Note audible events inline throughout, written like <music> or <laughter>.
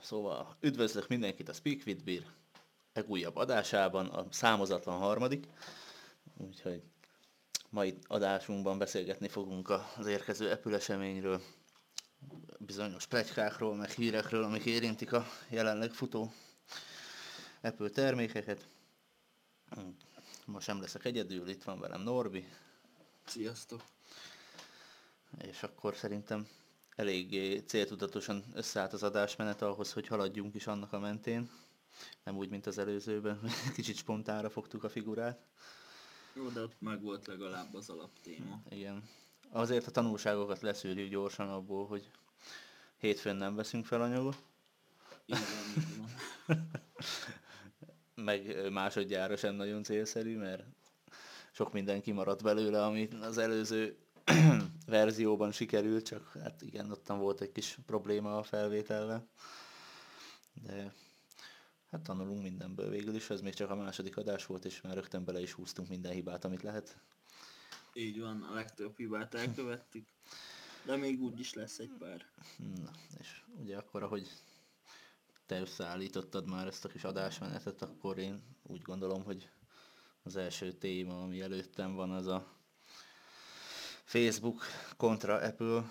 Szóval üdvözlök mindenkit a Speak with Beer legújabb adásában, a számozatlan harmadik. Úgyhogy mai adásunkban beszélgetni fogunk az érkező Apple eseményről, bizonyos plegykákról, meg hírekről, amik érintik a jelenleg futó Apple termékeket. Ma sem leszek egyedül, itt van velem Norbi. Sziasztok! És akkor szerintem eléggé céltudatosan összeállt az adásmenet ahhoz, hogy haladjunk is annak a mentén. Nem úgy, mint az előzőben, <laughs> kicsit spontánra fogtuk a figurát. Jó, de ott meg volt legalább az alaptéma. Igen. Azért a tanulságokat leszűrjük gyorsan abból, hogy hétfőn nem veszünk fel anyagot. Igen. <laughs> Meg másodjára sem nagyon célszerű, mert sok minden kimaradt belőle, ami az előző <clears throat> verzióban sikerült, csak hát igen, ottan volt egy kis probléma a felvételvel. De hát tanulunk mindenből végül is, ez még csak a második adás volt, és már rögtön bele is húztunk minden hibát, amit lehet. Így van, a legtöbb hibát elkövettük, de még úgy is lesz egy pár. Na, és ugye akkor, ahogy te összeállítottad már ezt a kis adásmenetet, akkor én úgy gondolom, hogy az első téma, ami előttem van, az a Facebook kontra Apple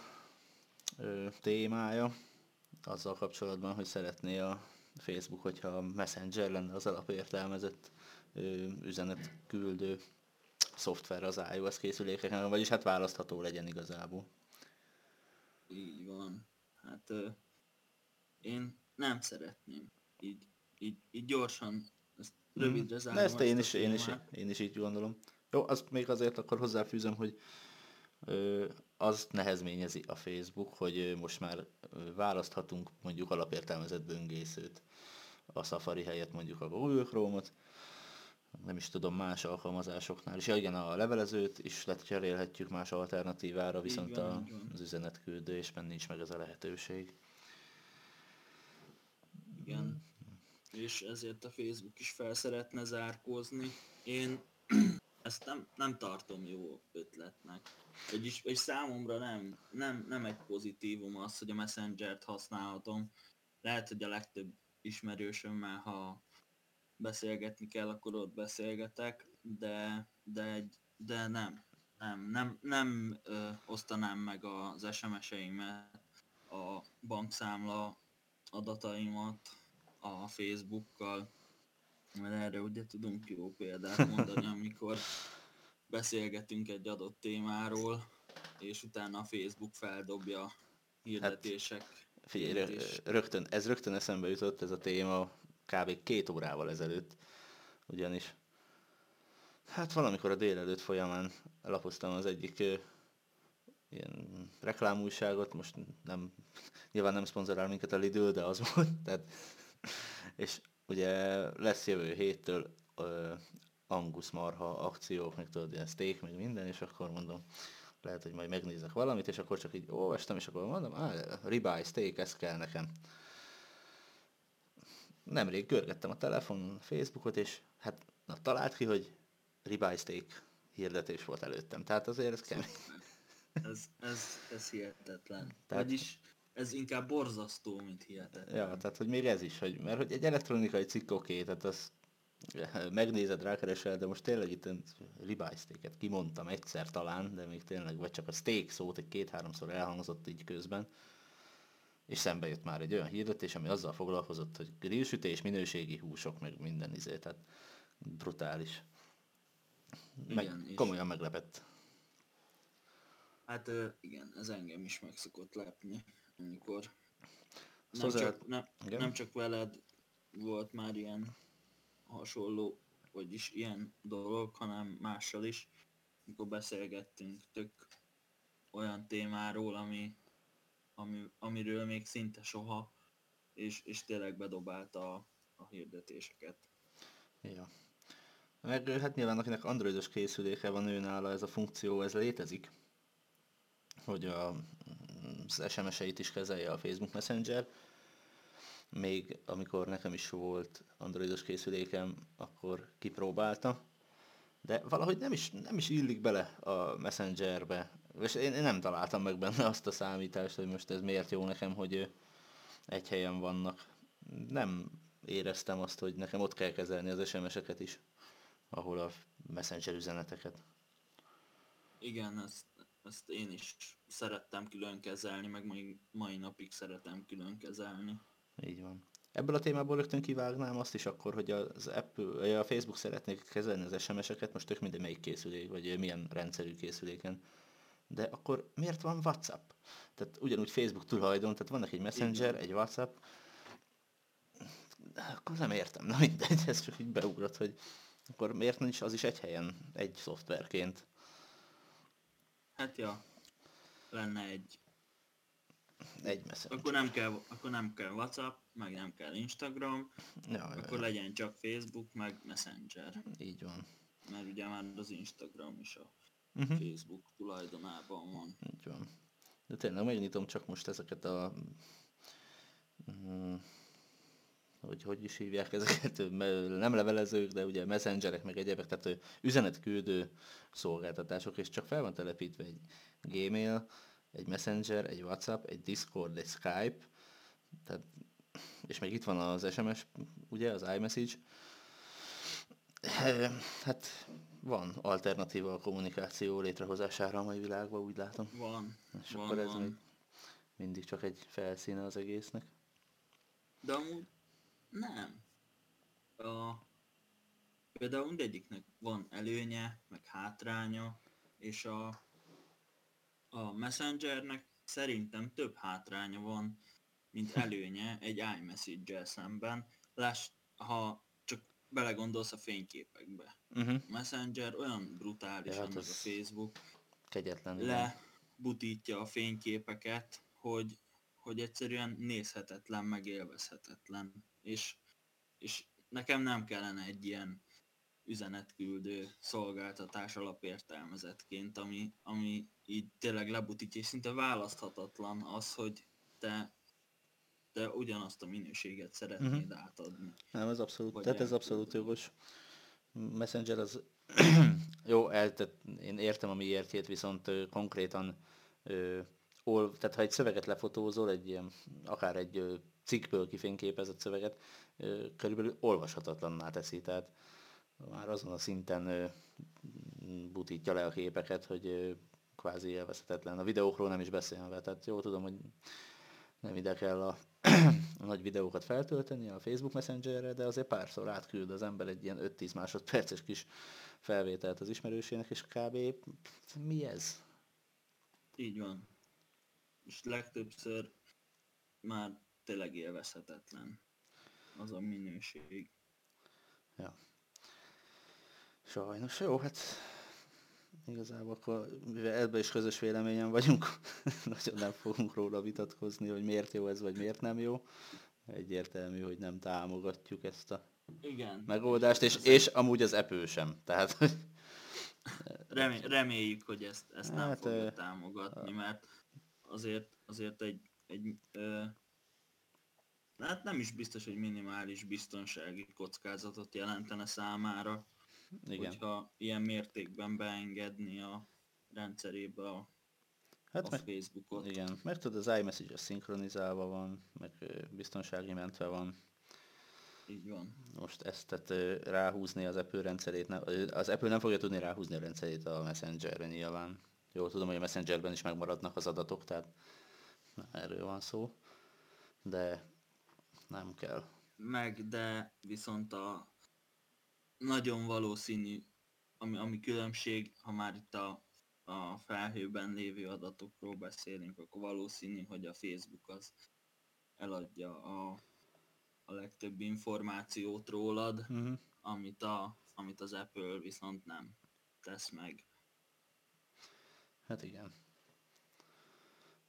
ö, témája, azzal kapcsolatban, hogy szeretné a Facebook, hogyha a Messenger lenne az alapértelmezett ö, üzenetküldő szoftver az iOS készülékeken, vagyis hát választható legyen igazából. Így van. Hát ö, én nem szeretném. Így, így, így gyorsan, ezt rövidre zárom. De ezt én a is, én, is, én is így gondolom. Jó, azt még azért akkor hozzáfűzöm, hogy az nehezményezi a Facebook, hogy most már választhatunk mondjuk alapértelmezett böngészőt a Safari helyett mondjuk a Google Chrome-ot, nem is tudom, más alkalmazásoknál. És igen, a levelezőt is lecserélhetjük más alternatívára, viszont van, a, így van. az üzenetküldésben nincs meg ez a lehetőség. Igen. És ezért a Facebook is fel szeretne zárkózni. Én ezt nem, nem tartom jó ötletnek. Vagyis, és számomra nem, nem, nem egy pozitívum az, hogy a Messenger-t használhatom. Lehet, hogy a legtöbb ismerősömmel, ha beszélgetni kell, akkor ott beszélgetek, de, de, egy, de nem. Nem, nem, nem ö, osztanám meg az SMS-eimet, a bankszámla adataimat a Facebookkal, mert erre ugye tudunk jó példát mondani, amikor beszélgetünk egy adott témáról, és utána a Facebook feldobja hirdetések. Figyelj, rö- hirdetés- rögtön, ez rögtön eszembe jutott ez a téma kb. két órával ezelőtt, ugyanis hát valamikor a délelőtt folyamán lapoztam az egyik ö, ilyen reklámújságot, most nem, nyilván nem szponzorál minket a Lidl, de az volt, tehát, és ugye lesz jövő héttől ö, Angus marha akciók, meg tudod, ilyen steak, meg minden, és akkor mondom, lehet, hogy majd megnézek valamit, és akkor csak így olvastam, és akkor mondom, ah, ribeye steak, ez kell nekem. Nemrég görgettem a telefonon, Facebookot, és hát na, talált ki, hogy ribeye steak hirdetés volt előttem. Tehát azért ez kemény. Ez, ez, ez hihetetlen. Tehát- Vagyis ez inkább borzasztó, mint hihetetlen. Ja, tehát hogy még ez is, hogy, mert hogy egy elektronikai cikk oké, tehát az megnézed, rákeresel, de most tényleg itt steaket kimondtam egyszer talán, de még tényleg, vagy csak a steak szót egy két-háromszor elhangzott így közben, és szembe jött már egy olyan hirdetés, ami azzal foglalkozott, hogy grillsütés, minőségi húsok, meg minden izé, tehát brutális. Meg, Igen, és- komolyan meglepett. Hát igen, ez engem is meg szokott lepni, amikor nem, Szóval- csak, nem, Igen? nem csak veled volt már ilyen hasonló, vagyis ilyen dolog, hanem mással is, amikor beszélgettünk tök olyan témáról, ami, ami, amiről még szinte soha, és, és tényleg bedobálta a, a hirdetéseket. Ja. Meg hát nyilván akinek androidos készüléke van ő nála, ez a funkció, ez létezik, hogy a, az SMS-eit is kezelje a Facebook Messenger. Még amikor nekem is volt androidos készülékem, akkor kipróbálta, de valahogy nem is, nem is illik bele a Messengerbe. És én, én nem találtam meg benne azt a számítást, hogy most ez miért jó nekem, hogy, egy helyen vannak. Nem éreztem azt, hogy nekem ott kell kezelni az SMS-eket is, ahol a messenger üzeneteket. Igen, ezt, ezt én is szerettem külön kezelni, meg mai, mai napig szeretem külön kezelni. Így van. Ebből a témából rögtön kivágnám azt is akkor, hogy az Apple, a Facebook szeretnék kezelni az SMS-eket, most tök mindegy melyik készülék, vagy milyen rendszerű készüléken. De akkor miért van WhatsApp? Tehát ugyanúgy Facebook tulajdon, tehát vannak egy Messenger, egy WhatsApp, akkor nem értem, na mindegy, ez csak így beugrott, hogy akkor miért nincs az is egy helyen, egy szoftverként? Hát ja, lenne egy. Egy Messenger. Akkor nem kell, akkor nem kell WhatsApp, meg nem kell Instagram, Ja, akkor legyen csak Facebook, meg Messenger. így van. Mert ugye már az Instagram is a Uh-huh. Facebook tulajdonában van. Így van. De tényleg megnyitom csak most ezeket a... Mm, hogy hogy is hívják ezeket, <laughs> nem levelezők, de ugye messengerek, meg egyebek, tehát üzenetküldő szolgáltatások, és csak fel van telepítve egy Gmail, egy Messenger, egy WhatsApp, egy Discord, egy Skype, tehát, és még itt van az SMS, ugye, az iMessage. Hát van alternatíva a kommunikáció létrehozására a mai világban, úgy látom. Van, És van, akkor ez van. még mindig csak egy felszíne az egésznek. De amúgy nem. A, például mindegyiknek van előnye, meg hátránya, és a, a Messengernek szerintem több hátránya van, mint előnye egy iMessage-el szemben. Láss, ha csak belegondolsz a fényképekbe. Uh-huh. A Messenger olyan brutálisan, Ja, hát meg a Facebook, Kegyetlen. lebutítja a fényképeket, hogy, hogy egyszerűen nézhetetlen, meg élvezhetetlen. És, és nekem nem kellene egy ilyen üzenetküldő szolgáltatás alapértelmezetként, ami, ami így tényleg lebutítja, és szinte választhatatlan az, hogy te, te ugyanazt a minőséget szeretnéd uh-huh. átadni. Nem, ez abszolút, Vagy tehát ez abszolút jogos. Messenger az, <clears throat> jó, el, tehát én értem a miértjét, viszont ö, konkrétan, ö, ol, tehát ha egy szöveget lefotózol, egy ilyen, akár egy cikkből kifényképezett szöveget, körülbelül olvashatatlanná teszi, tehát már azon a szinten butítja le a képeket, hogy kvázi élvezhetetlen. A videókról nem is beszélve, tehát jó tudom, hogy nem ide kell a, a <clears throat> nagy videókat feltölteni a Facebook Messengerre, de azért párszor átküld az ember egy ilyen 5-10 másodperces kis felvételt az ismerősének, és kb. mi ez? Így van. És legtöbbször már tényleg élvezhetetlen az a minőség. Ja. Sajnos, jó, hát igazából akkor, mivel ebben is közös véleményen vagyunk, <laughs> nagyon nem fogunk róla vitatkozni, hogy miért jó ez, vagy miért nem jó. Egyértelmű, hogy nem támogatjuk ezt a Igen. megoldást, és, és amúgy az Apple sem. Tehát, hogy <laughs> Remé- reméljük, hogy ezt, ezt nem Hát, fogja támogatni, mert azért, azért egy, egy ö, hát nem is biztos, hogy minimális biztonsági kockázatot jelentene számára, igen. hogyha ilyen mértékben beengedni a rendszerébe a, Hát a meg, Facebookot. igen, meg tudod, az iMessage az szinkronizálva van, meg biztonsági mentve van. Így van. Most ezt tehát, ráhúzni az Apple rendszerét, az Apple nem fogja tudni ráhúzni a rendszerét a Messengerre nyilván. Jól tudom, hogy a Messengerben is megmaradnak az adatok, tehát na, erről van szó. De nem kell. Meg, de viszont a nagyon valószínű, ami, ami különbség, ha már itt a, a felhőben lévő adatokról beszélünk, akkor valószínű, hogy a Facebook az eladja a, a legtöbb információt rólad, Uh-huh. amit, a, amit az Apple viszont nem tesz meg. Hát igen.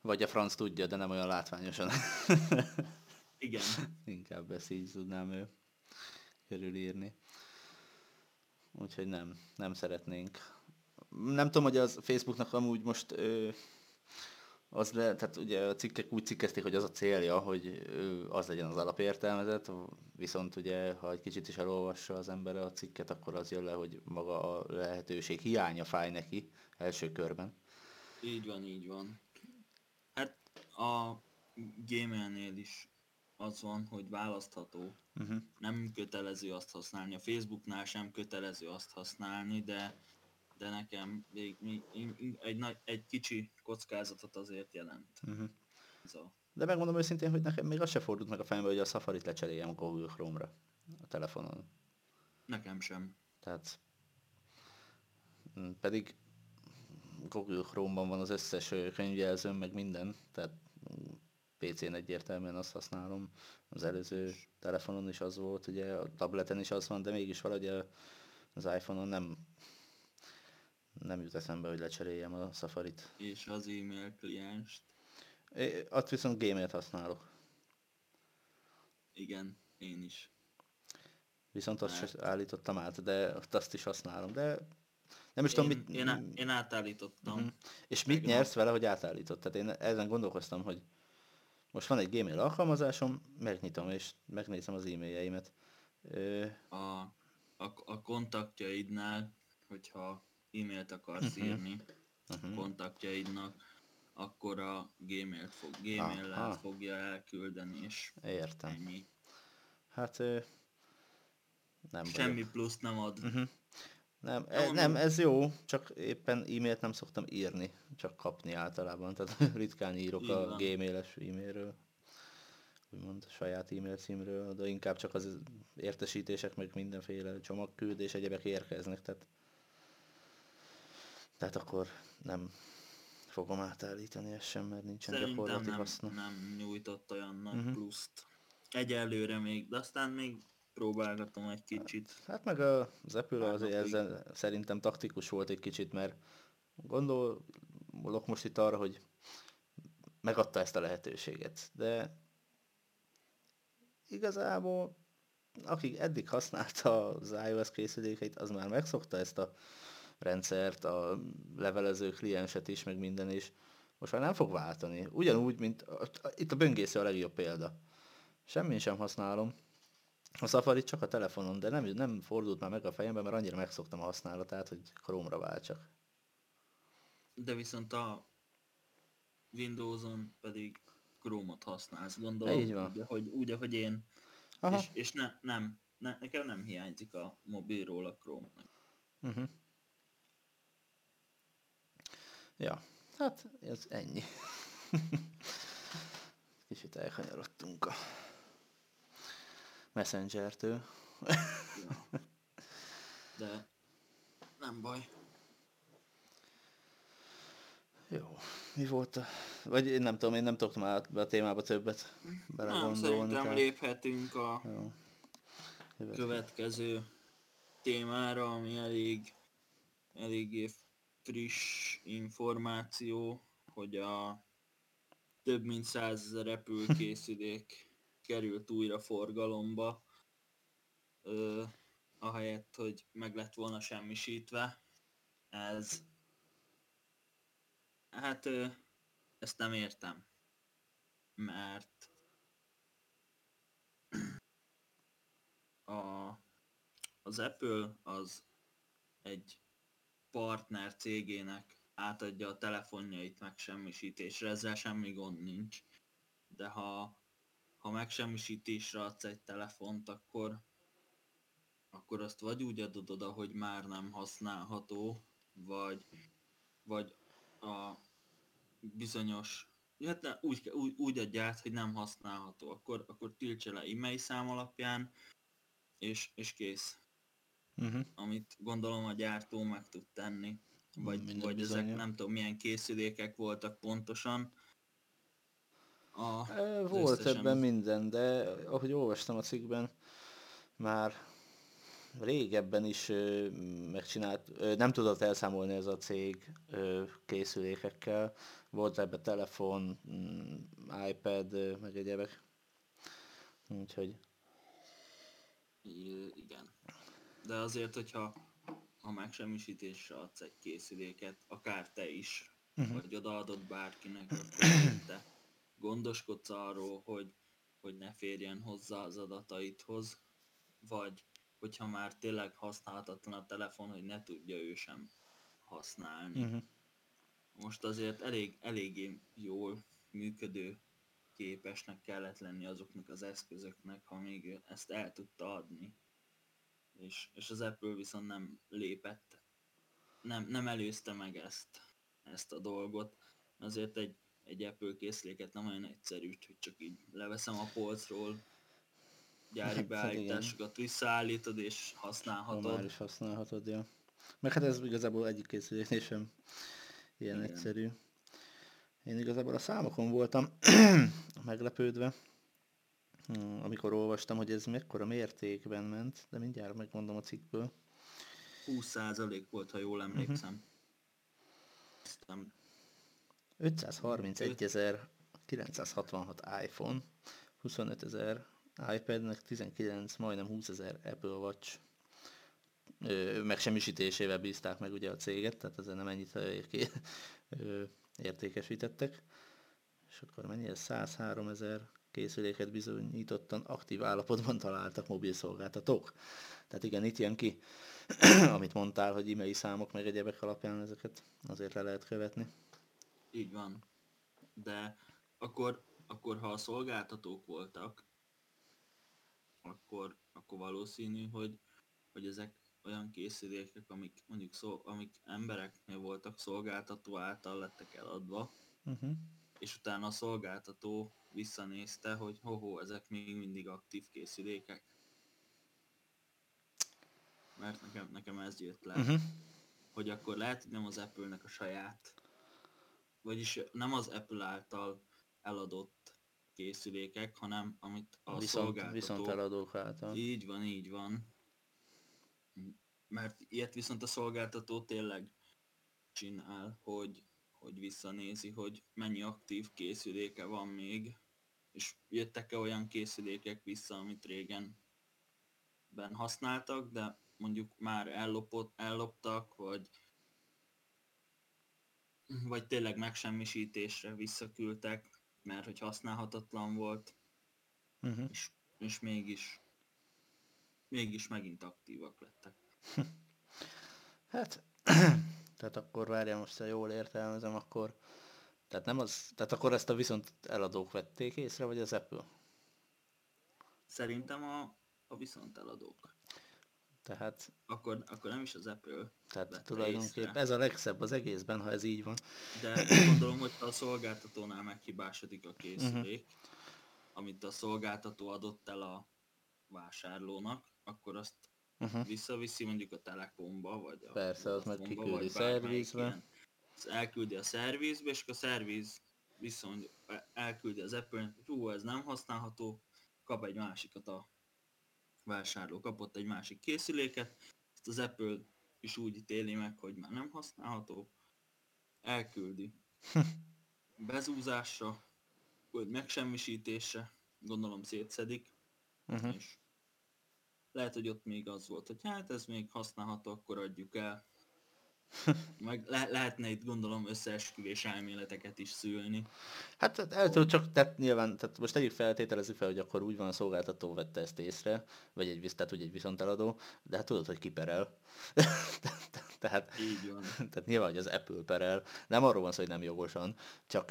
Vagy a franc tudja, de nem olyan látványosan. <laughs> Igen, <laughs> Inkább ezt így tudnám ő körülírni. Úgyhogy nem, nem szeretnénk. Nem tudom, hogy az Facebooknak amúgy most ö, az le, tehát ugye a cikkek úgy cikkezték, hogy az a célja, hogy az legyen az alapértelmezet, viszont ugye, ha egy kicsit is elolvassa az ember a cikket, akkor az jön le, hogy maga a lehetőség hiánya fáj neki első körben. így van, így van. Hát a Gmailnél is az van, hogy választható. Uh-huh. Nem kötelező azt használni. A Facebooknál sem kötelező azt használni, de de nekem még, még, még egy, nagy, egy kicsi kockázatot azért jelent. Uh-huh. Ez a, De megmondom őszintén, hogy nekem még az se fordult meg a fejembe, hogy a Safari-t lecseréljem Google Chrome-ra a telefonon. nekem sem. Tehát pedig Google Chrome-ban van az összes könyvjelzőm, meg minden, tehát PC-n egyértelműen azt használom. Az előző telefonon is az volt, ugye a tableten is az van, de mégis valahogy az iPhone-on nem nem jut eszembe, hogy lecseréljem a Safari-t. És az e-mail klienst. É, Ott viszont Gmail-t használok. Igen, én is. Viszont azt Mert- se állítottam át, de azt is használom. De nem is tudom, Én, mit... én, á- én átállítottam. Mhm. És mit nyersz vele, hogy átállítod? Tehát én ezen gondolkoztam, hogy most van egy Gmail alkalmazásom, megnyitom és megnézem az e-mailjeimet. Ö, A, a, a kontaktjaidnál, hogyha e-mailt akarsz Mhm. írni uh-huh. kontaktjaidnak, akkor a Gmail-t fog, Gmail-lel fogja elküldeni, és Értem. ennyi. Hát ö, nem Semmi vagyok. pluszt nem ad. Uh-huh. Nem, e, nem, ez jó, csak éppen e-mailt nem szoktam írni, csak kapni általában, tehát <laughs> ritkán írok Így a gmail-es e-mailről, úgymond a saját e-mail címről, de inkább csak az értesítések, meg mindenféle csomagküldés, egyebek érkeznek, tehát, tehát akkor nem fogom átállítani ezt sem, mert nincsen Szerintem gyakorlati nem, haszna. nem nyújtott olyan nagy Mhm. pluszt. Egyelőre még, de aztán még próbálgatom egy kicsit. Hát meg az Apple azért ezzel szerintem taktikus volt egy kicsit, mert gondolok most itt arra, hogy megadta ezt a lehetőséget, de igazából aki eddig használta az iOS készülékeit, az már megszokta ezt a rendszert, a levelező klienset is, meg minden is. Most már nem fog váltani. Ugyanúgy, mint itt a böngésző a legjobb példa. Semmin sem használom. A Safari csak a telefonon, de nem, nem fordult már meg a fejembe, mert annyira megszoktam a használatát, hogy Chrome-ra váltsak. De viszont a Windows-on pedig Chrome-ot használsz, gondolom. Így van. Úgy, ahogy, úgy, ahogy én. Aha. És, és ne, nem, ne, nekem nem hiányzik a mobilról a Chrome. Uh-huh. Ja, hát ez ennyi. <laughs> Kicsit elkanyarodtunk a Messenger-től. Ja. <laughs> De nem baj. Jó, mi volt a... Vagy én nem tudom, én nem tudtam át be a témába többet Nem, belegondolni. szerintem tehát- léphetünk a Jó. Jövet- következő témára, ami elég eléggé friss információ, hogy a több mint százezer repülőkészülék került újra forgalomba, ö, ahelyett, hogy meg lett volna semmisítve. Ez... Hát ö, ezt nem értem. Mert a, az Apple az egy partner cégének átadja a telefonjait megsemmisítésre, ezzel semmi gond nincs. De ha, ha megsemmisítésre adsz egy telefont, akkor, akkor azt vagy úgy adod oda, hogy már nem használható, vagy, vagy a bizonyos, hát ne, úgy, úgy, úgy adja át, hogy nem használható, akkor, akkor tiltsa le e-mail szám alapján, és, és kész. Uh-huh. Amit gondolom a gyártó meg tud tenni. Vagy, Minden vagy ezek bizonnyal. nem tudom milyen készülékek voltak pontosan. A, Volt ebben minden, de ahogy olvastam a cikkben, már régebben is ö, megcsinált, ö, nem tudott elszámolni ez a cég ö, készülékekkel. Volt ebbe telefon, mm, iPad, ö, meg egyebek. Úgyhogy I- igen. De azért, hogyha ha megsemmisítésre adsz egy készüléket, akár te is, uh-huh. vagy odaadod bárkinek, akkor <clears throat> te gondoskodsz arról, hogy, hogy ne férjen hozzá az adataidhoz, vagy hogyha már tényleg használhatatlan a telefon, hogy ne tudja ő sem használni. uh-huh. Most azért elég, eléggé jól működő képesnek kellett lenni azoknak az eszközöknek, ha még ezt el tudta adni. És, és az Apple viszont nem lépett, nem, nem előzte meg ezt, ezt a dolgot. Azért egy, egy Apple készüléket nem olyan egyszerű, hogy csak így leveszem a polcról, gyári Hát, beállításokat visszaállítod és Ha használhatod. már is használhatod, ja. Meg hát ez igazából egyik készüléknél sem ilyen Igen. egyszerű. Én igazából a számokon voltam <clears throat> meglepődve, Hmm, amikor olvastam, hogy ez mekkora mértékben ment, de mindjárt megmondom a cikkből. 20% volt, ha jól emlékszem. Aztán 531.966 iPhone, 25.000 iPadnek, 19, majdnem 20.000 Apple Watch ö, megsemmisítésével bízták meg ugye a céget, tehát ezzel nem ennyit ö, értékesítettek. És akkor mennyi ez? 103 ezer készüléket bizonyítottan aktív állapotban találtak mobil szolgáltatók. Tehát igen, itt jön ki, <clears throat> amit mondtál, hogy e-mail számok meg egyebek alapján ezeket azért le lehet követni. Így van. De akkor, akkor ha a szolgáltatók voltak, akkor, akkor valószínű, hogy, hogy ezek olyan készülékek, amik mondjuk szó, amik embereknél voltak, szolgáltató által lettek eladva, Uh-huh. és utána a szolgáltató visszanézte, hogy hoho, ezek még mindig aktív készülékek. Mert nekem, nekem ez jött le. Uh-huh. hogy akkor lehet, hogy nem az Apple-nek a saját, vagyis nem az Apple által eladott készülékek, hanem amit a Viszont, szolgáltató... viszont eladók által. Így van, így van. Mert ilyet viszont a szolgáltató tényleg csinál, hogy, hogy visszanézi, hogy mennyi aktív készüléke van még, és jöttek-e olyan készülékek vissza, amit régen ben használtak, de mondjuk már ellopott, elloptak, vagy vagy tényleg megsemmisítésre visszaküldtek, mert hogy használhatatlan volt, Uh-huh. és, és mégis mégis megint aktívak lettek. Hát, <clears throat> tehát akkor várjál most, ha jól értelmezem, akkor tehát nem az, tehát akkor ezt a viszont eladók vették észre, vagy az Apple? Szerintem a, a viszont eladók. Tehát, Akkor, akkor nem is az Apple, tehát tulajdonképpen észre. ez a legszebb az egészben, ha ez így van. de gondolom, hogy a szolgáltatónál meghibásodik a készülék, amit a szolgáltató adott el a vásárlónak, akkor azt Uh-huh. visszaviszi mondjuk a Telekomba, vagy a Persze, az meg kiküldi szervizbe. Azt elküldi a szervizbe, és akkor a szerviz viszont elküldi az Apple-nek, hogy hú, ez nem használható, kap egy másikat a vásárló, kapott egy másik készüléket, ezt az Apple is úgy ítéli meg, hogy már nem használható, elküldi <laughs> bezúzásra, vagy megsemmisítésre, gondolom szétszedik, Uh-huh. és lehet, hogy ott még az volt, hogy hát ez még használható, akkor adjuk el. <laughs> Meg le- lehetne itt gondolom összeesküvés elméleteket is szülni. Hát tehát el tudod csak, tehát nyilván, tehát most egyik feltételezzük fel, hogy akkor úgy van a szolgáltató vette ezt észre, vagy egy, visz- tehát ugye egy viszonteladó, de hát tudod, hogy kiperel. <laughs> tehát, Így van. <laughs> tehát nyilván, hogy az Apple perel, nem arról van szó, hogy nem jogosan, csak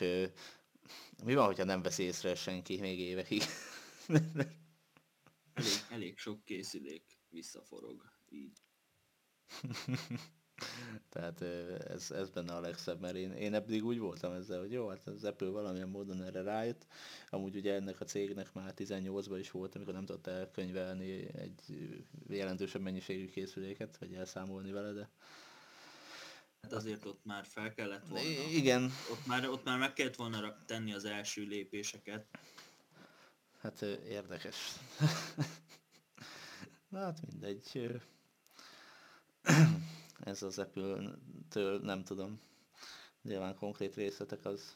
mi van, hogyha nem veszi észre senki még évekig? Elég, elég sok készülék visszaforog. Így. Tehát ez, ez benne a legszebb, mert én, én eddig úgy voltam ezzel, hogy jó, hát az Apple valamilyen módon erre rájött. Amúgy ugye ennek a cégnek már 18-ban is volt, amikor nem tudott elkönyvelni egy jelentősebb mennyiségű készüléket, vagy elszámolni vele, de Hát azért ott már fel kellett volna. Igen, Ott már, ott már meg kellett volna tenni az első lépéseket. hát érdekes. <laughs> Na hát mindegy. Ez az Apple-től nem tudom. Nyilván konkrét részletek az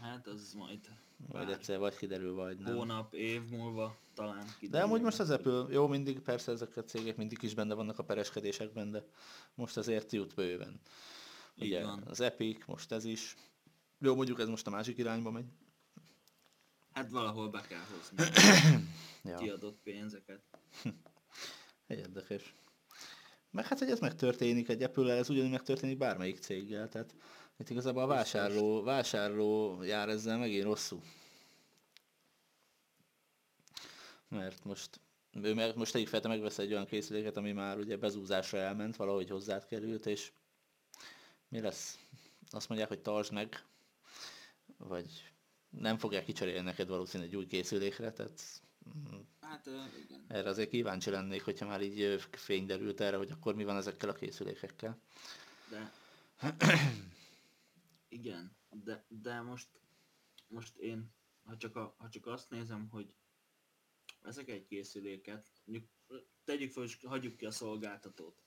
Hát az majd majd Várj. egyszer vagy kiderül, vagy nem. hónap, év múlva talán kiderül. De amúgy most az Apple, jó, mindig persze ezek a cégek mindig is benne vannak a pereskedésekben, de most azért jut bőven. Ugye az Epic, most ez is. Jó, mondjuk ez most a másik irányba megy. Hát valahol be kell hozni <coughs> Ja, kiadott pénzeket. érdekes. Meg hát, hogy ez megtörténik egy apple ez ugyanúgy megtörténik bármelyik céggel. Tehát itt igazából a vásárló, vásárló jár ezzel megint rosszul. Mert most ő meg, most egyik fete megvesz egy olyan készüléket, ami már ugye bezúzásra elment, valahogy hozzád került, és mi lesz? Azt mondják, hogy tartsd meg, vagy nem fogják kicserélni neked valószínűleg egy új készülékre, tehát Hát igen. Erre azért kíváncsi lennék, hogyha már így fény derült erre, hogy akkor mi van ezekkel a készülékekkel. De... <clears throat> igen, de, de most, most én, ha csak, a, ha csak azt nézem, hogy ezek egy készüléket, mondjuk tegyük fel, és hagyjuk ki a szolgáltatót.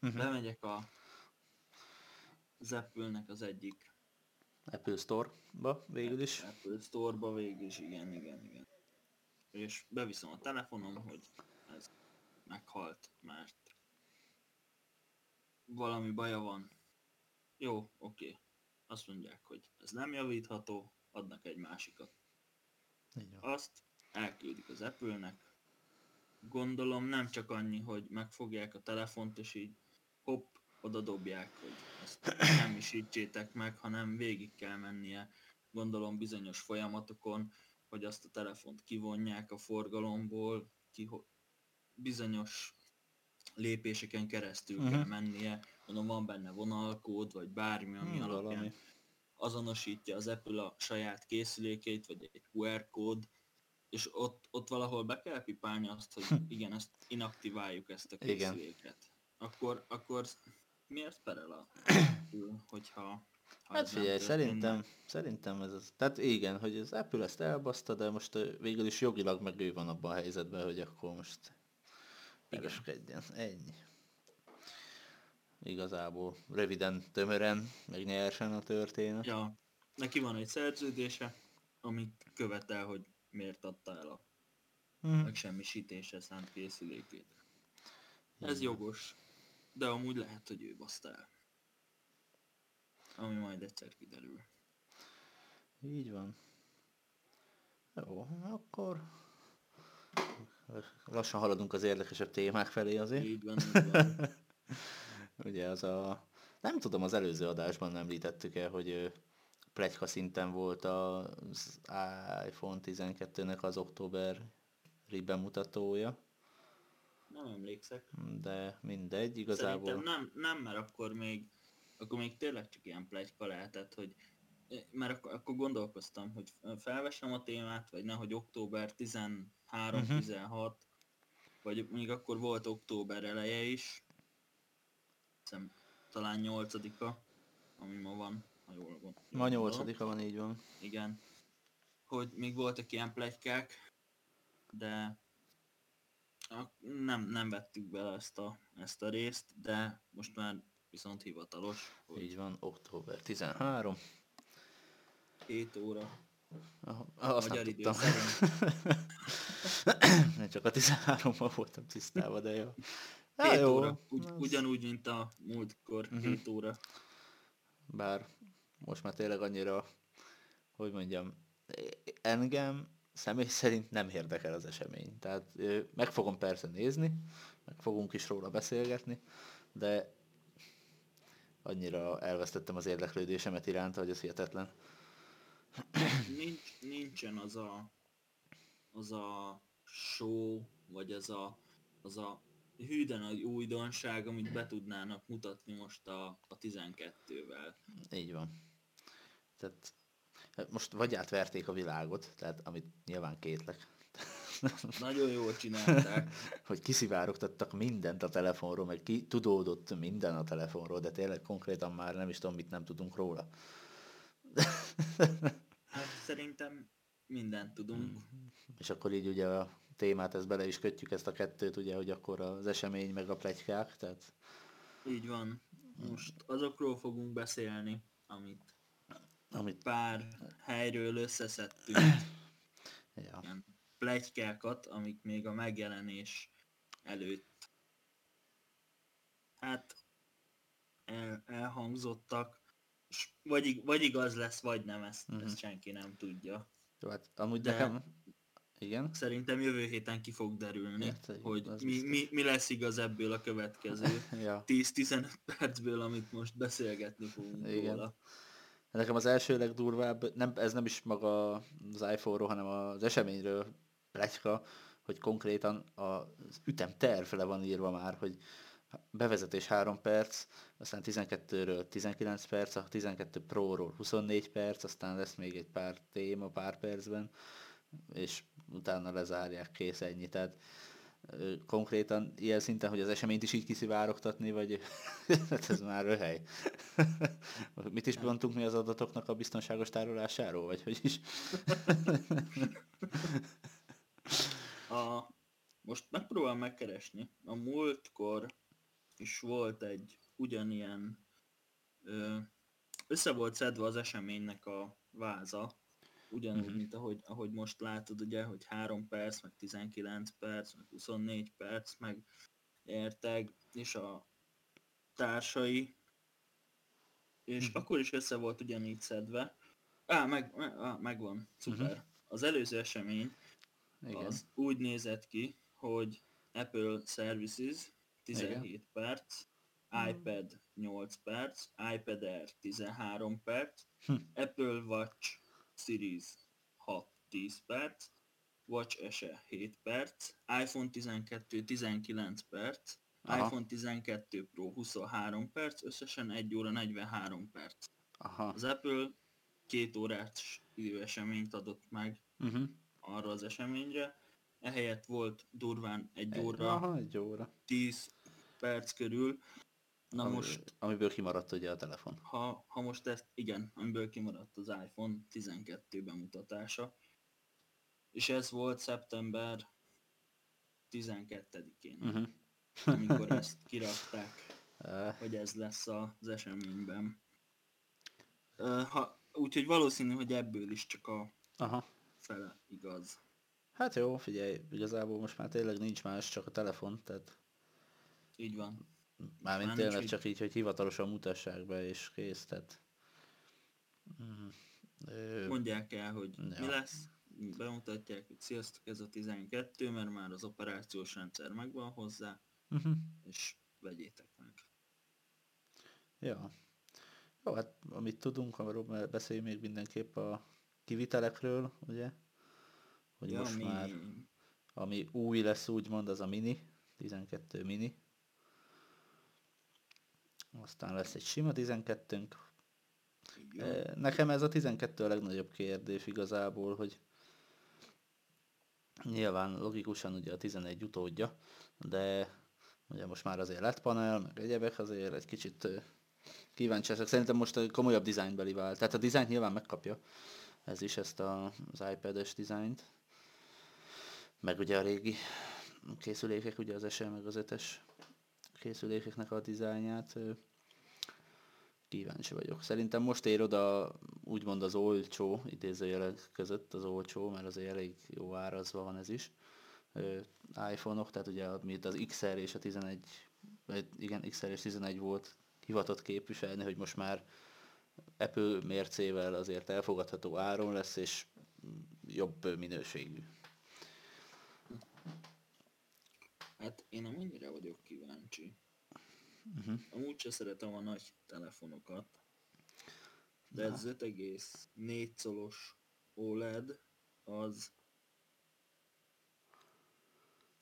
Uh-huh. Bemegyek a az Apple-nek az egyik Apple Store-ba végül is. Apple Store-ba végül is, igen, igen, igen. És beviszem a telefonom, hogy ez meghalt, mert valami baja van. Jó, oké. Azt mondják, hogy ez nem javítható, adnak egy másikat. Igen. Azt elküldik az Apple-nek. Gondolom nem csak annyi, hogy megfogják a telefont, és így hopp, oda dobják, hogy ezt nem is ítsétek meg, hanem végig kell mennie, gondolom bizonyos folyamatokon, hogy azt a telefont kivonják a forgalomból, ki, bizonyos lépéseken keresztül uh-huh. kell mennie, mondom van benne vonalkód, vagy bármi, ami hmm, alapján valami. azonosítja az Apple a saját készülékét, vagy egy QR kód, és ott, ott valahol be kell pipálni azt, hogy <laughs> igen, ezt inaktiváljuk ezt a készüléket. Igen. Akkor, akkor miért perel a <clears throat> hogyha... Hát figyelj, szerintem, szerintem ez az. Tehát igen, hogy az Apple ezt elbaszta, de most végül is jogilag meg ő van abban a helyzetben, hogy akkor most pereskedjen. Ennyi. Igazából röviden, tömören, meg nyersen a történet. Ja, neki van egy szerződése, amit követel, hogy miért adta el a hmm. megsemmisítésre szánt készülékét. Ez jogos. De amúgy lehet, hogy ő baszta el. Ami majd egyszer kiderül. Így van. Jó, akkor lassan haladunk az érdekesebb témák felé azért. Így van, így van. <laughs> Ugye az a... Nem tudom, az előző adásban nem említettük el, hogy plegyka szinten volt az iPhone 12-nek az októberi bemutatója. Nem emlékszek. De mindegy, igazából... Szerintem nem, nem, mert akkor még, akkor még tényleg csak ilyen plegyka lehetett, hogy mert akkor, akkor gondolkoztam, hogy felvessem a témát, vagy nehogy október 13-16, uh-huh. Mhm. vagy még akkor volt október eleje is, hiszem talán 8-a, ami ma van, ha jól van. Ma 8-a van, így van. Igen. Hogy még voltak ilyen plegykák, de nem, nem vettük bele ezt a, ezt a részt, de most már viszont hivatalos. Hogy Így van, október 13. 7 óra. Aha, azt Magyar idő nem <laughs> csak a 13-ban voltam tisztában, de jó. 7 ja, jó. óra, Ugy, ugyanúgy, mint a múltkor, uh-huh. 7 óra. Bár most már tényleg annyira, hogy mondjam, engem személy szerint nem érdekel az esemény. Tehát meg fogom persze nézni, meg fogunk is róla beszélgetni, de annyira elvesztettem az érdeklődésemet iránta, hogy ez hihetetlen. Nincs, nincsen az a, az a show, vagy az a, az a hűden nagy újdonság, amit be tudnának mutatni most a, a 12-vel. Így van. Tehát Hát most vagy átverték a világot, tehát amit nyilván kétlek. Nagyon jól csinálták. <laughs> hogy kiszivárogtattak mindent a telefonról, meg ki tudódott minden a telefonról, de tényleg konkrétan már nem is tudom, mit nem tudunk róla. <laughs> hát szerintem mindent tudunk. Mm. És akkor így ugye a témát, ezt bele is kötjük, ezt a kettőt, ugye, hogy akkor az esemény meg a plegykák, tehát... Így van. Most azokról fogunk beszélni, amit amit pár helyről összeszedtünk. ja. Ilyen plegykákat, amik még a megjelenés előtt hát el, elhangzottak, és vagy, vagy igaz lesz, vagy nem, ezt, uh-huh. ezt senki nem tudja. Jó, hát amúgy De nekem... Igen? Szerintem jövő héten ki fog derülni, Érte, hogy mi, mi, mi lesz igaz ebből a következő <laughs> ja. 10-15 percből, amit most beszélgetni fogunk Igen. róla. Nekem az első legdurvább, nem, ez nem is maga az iPhone-ról, hanem az eseményről pletyka, hogy konkrétan az ütemterv le van írva már, hogy bevezetés 3 perc, aztán 12-ről 19 perc, a 12 Pro-ról 24 perc, aztán lesz még egy pár téma pár percben, és utána lezárják, kész ennyi. Tehát konkrétan ilyen szinten, hogy az eseményt is így kiszivárogtatni, vagy <laughs> hát ez már röhely. <laughs> Mit is mondtunk mi az adatoknak a biztonságos tárolásáról, vagy hogy is? <laughs> a, most megpróbálom megkeresni. A múltkor is volt egy ugyanilyen ö, össze volt szedve az eseménynek a váza, ugyanúgy, uh-huh. mint ahogy, ahogy most látod, ugye, hogy 3 perc, meg 19 perc, meg 24 perc, meg érteg, és a társai, és uh-huh. akkor is össze volt ugyanígy szedve. Á, meg, meg, á, megvan, szuper. Uh-huh. Az előző esemény Igen. az úgy nézett ki, hogy Apple Services 17 Igen. perc, iPad 8 perc, iPad Air 13 perc, hm. Apple Watch Series 6-10 perc, Watch SE 7 perc, iPhone 12 19 perc, Aha. iPhone 12 Pro 23 perc, összesen 1 óra 43 perc. Aha. Az Apple két órás időeseményt adott meg uh-huh. Arra az eseményre, ehelyett volt durván egy óra, Aha, egy óra. 10 perc körül, Na Ami, most... Amiből kimaradt ugye a telefon. Ha, ha most ezt, igen, amiből kimaradt az iPhone 12 bemutatása. És ez volt szeptember 12-én, uh-huh. amikor <laughs> ezt kirakták, uh. hogy ez lesz az eseményben. Ha, úgyhogy valószínű, hogy ebből is csak a Aha. Fele igaz. Hát jó, figyelj, igazából most már tényleg nincs más, csak a telefon, tehát... Így van. Mármint Már tényleg csak így, hogy hivatalosan mutassák be, és kész, tehát... Mm, Mondják el, hogy ja. mi lesz, bemutatják, hogy sziasztok, ez a 12, mert már az operációs rendszer megvan hozzá, uh-huh. és vegyétek meg. Ja. Jó, hát amit tudunk, arról beszéljünk még mindenképp a kivitelekről, ugye? Hogy ja, most mi... már, ami új lesz úgymond, az a mini, 12 mini. Aztán lesz egy sima 12-nk. Nekem ez a 12 a legnagyobb kérdés igazából, hogy nyilván logikusan ugye a 11 utódja, de ugye most már azért lett panel, meg egyebek, azért egy kicsit kíváncsi leszek. Szerintem most a komolyabb dizájnbeli vált. Tehát a dizájnt nyilván megkapja ez is ezt a, az iPad-es dizájnt. Meg ugye a régi készülékek, ugye az SL meg az 5-es készülékeknek a dizájnját. Kíváncsi vagyok. Szerintem most ér oda úgymond az olcsó, idézőjelek között az olcsó, mert azért elég jó árazva van ez is. iPhone-ok, tehát ugye mint az XR és a 11, vagy igen, XR és 11 volt hivatott képviselni, hogy most már Apple mércével azért elfogadható áron lesz, és jobb minőségű. Hát én amennyire vagyok kíváncsi. Uh-huh. Amúgy se szeretem a nagy telefonokat, de ez 5,4 colos OLED az